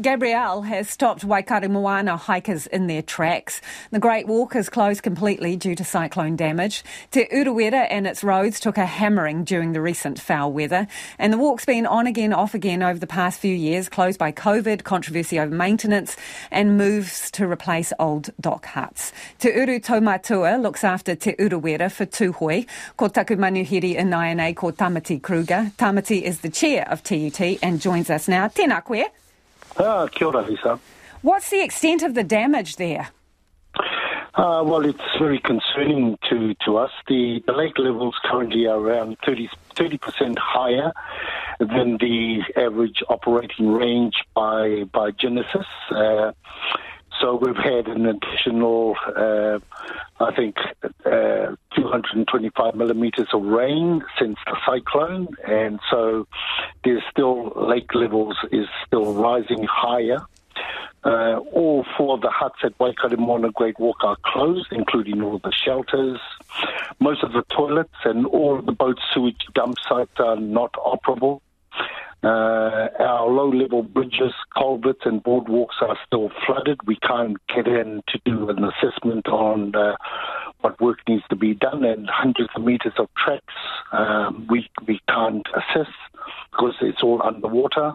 Gabrielle has stopped Waikaremoana hikers in their tracks. The Great Walk is closed completely due to cyclone damage. Te Urewera and its roads took a hammering during the recent foul weather. And the walk's been on again, off again over the past few years, closed by COVID, controversy over maintenance, and moves to replace old DOC huts. Te Uru Taumatua looks after Te Urewera for Tūhoe. Ko taku manuhiri inaine ko Tamati Kruger. Tamati is the chair of TUT and joins us now. Tēnā koe. Ah, kia ora, Lisa. What's the extent of the damage there? Uh, well, it's very concerning to, to us. The, the lake levels currently are around 30, percent higher than the average operating range by, by Genesis. Uh, so we've had an additional, uh, I think, uh, 225 millimetres of rain since the cyclone, and so there's still lake levels is still rising higher. Uh, all four of the huts at Waikaremoana Great Walk are closed, including all the shelters. Most of the toilets and all the boat sewage dump sites are not operable. Uh, our low level bridges, culverts, and boardwalks are still flooded. We can't get in to do an assessment on uh, what work needs to be done, and hundreds of meters of tracks um, we, we can't assess because it's all underwater.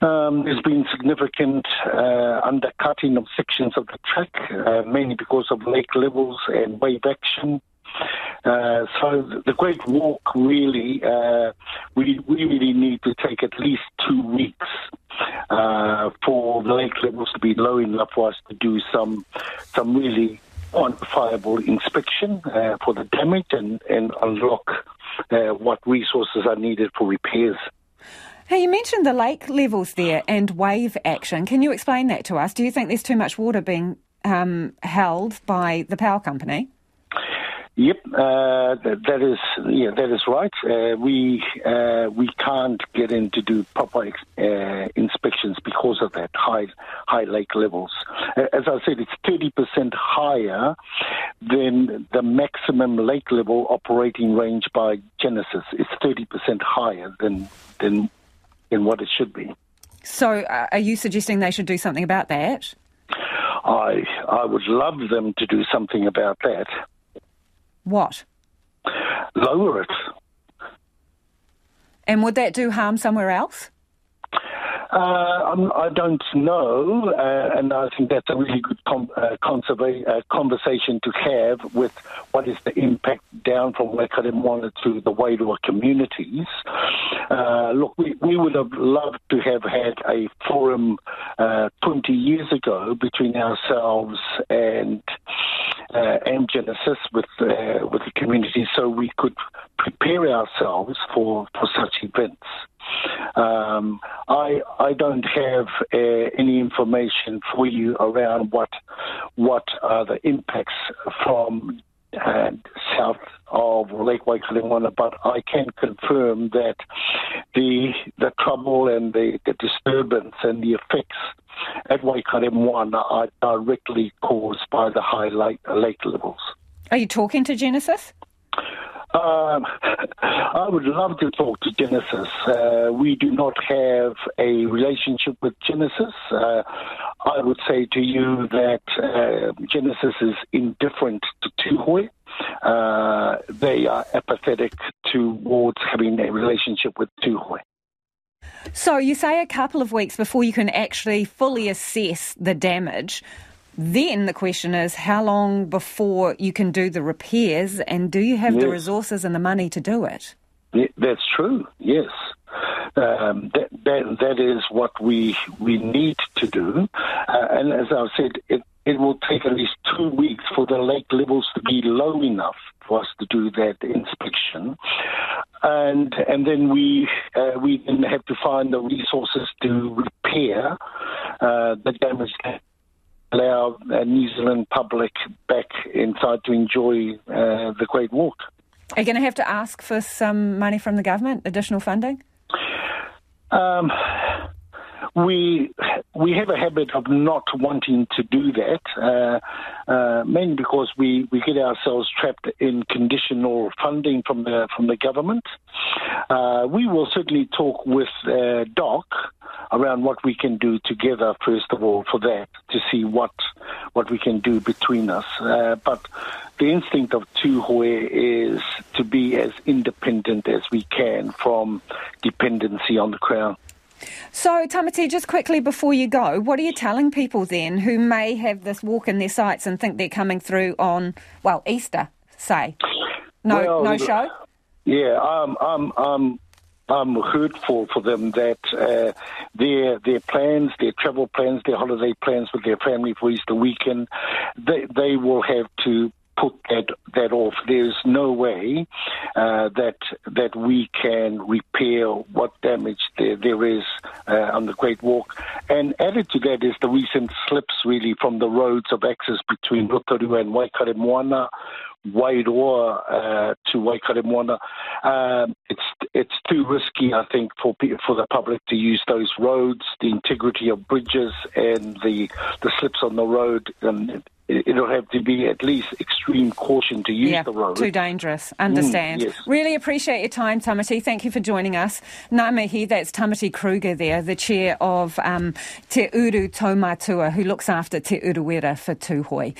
Um, there's been significant uh, undercutting of sections of the track, uh, mainly because of lake levels and wave action. Uh, so the Great Walk really, uh, we, we really need to take at least two weeks uh, for the lake levels to be low enough for us to do some some really quantifiable inspection uh, for the damage and, and unlock uh, what resources are needed for repairs. Hey, you mentioned the lake levels there and wave action. Can you explain that to us? Do you think there's too much water being um, held by the power company? Yep, uh, that, that is yeah, that is right. Uh, we uh, we can't get in to do proper uh, inspections because of that high high lake levels. As I said, it's thirty percent higher than the maximum lake level operating range by Genesis. It's thirty percent higher than than than what it should be. So, uh, are you suggesting they should do something about that? I I would love them to do something about that. What? Lower it. And would that do harm somewhere else? Uh, I don't know, uh, and I think that's a really good com- uh, uh, conversation to have with what is the impact down from Waikaremoana to the Wairoa communities. Uh, look, we, we would have loved to have had a forum uh, 20 years ago between ourselves and uh, and Genesis with uh, with the community, so we could prepare ourselves for, for such events. Um, I I don't have uh, any information for you around what what are the impacts from uh, south of Lake Waikato but I can confirm that the the trouble and the, the disturbance and the effects at Waikaremoana are directly caused by the high lake, lake levels. Are you talking to Genesis? Um, I would love to talk to Genesis. Uh, we do not have a relationship with Genesis. Uh, I would say to you that uh, Genesis is indifferent to Tūhoe. Uh, they are apathetic towards having a relationship with Tūhoe. So you say a couple of weeks before you can actually fully assess the damage. Then the question is how long before you can do the repairs and do you have yes. the resources and the money to do it? Yeah, that's true, yes. Um, that, that, that is what we we need to do. Uh, and as I've said, it, it will take at least two weeks for the lake levels to be low enough for us to do that inspection, and and then we uh, we then have to find the resources to repair uh, the damage that allow uh, New Zealand public back inside to enjoy uh, the Great Walk. Are you going to have to ask for some money from the government, additional funding? Um, we we have a habit of not wanting to do that, uh, uh, mainly because we, we get ourselves trapped in conditional funding from the from the government. Uh, we will certainly talk with uh, DOC around what we can do together, first of all, for that, to see what what we can do between us. Uh, but the instinct of Tūhoe is to be as independent as we can from dependency on the Crown. So, Tamati, just quickly before you go, what are you telling people then who may have this walk in their sights and think they're coming through on, well, Easter, say? No, well, no show? Yeah, um, um, um, I'm hurtful for them that uh, their their plans, their travel plans, their holiday plans with their family for Easter weekend, they they will have to put that that off. There's no way uh, that that we can repair what damage there, there is uh, on the Great Walk. And added to that is the recent slips, really, from the roads of access between Rotorua and Waikaremoana. Moana, Wairoa uh, to Waikaremoana. Um, it's it's too risky, I think, for for the public to use those roads. The integrity of bridges and the the slips on the road, and it'll have to be at least extreme caution to use yeah, the road. Too dangerous. Understand. Mm, yes. Really appreciate your time, Tamati. Thank you for joining us. Ngā mihi, that's Tamati Kruger there, the chair of um, Te Uru Taumatua, who looks after Te Urewera for Tūhoe.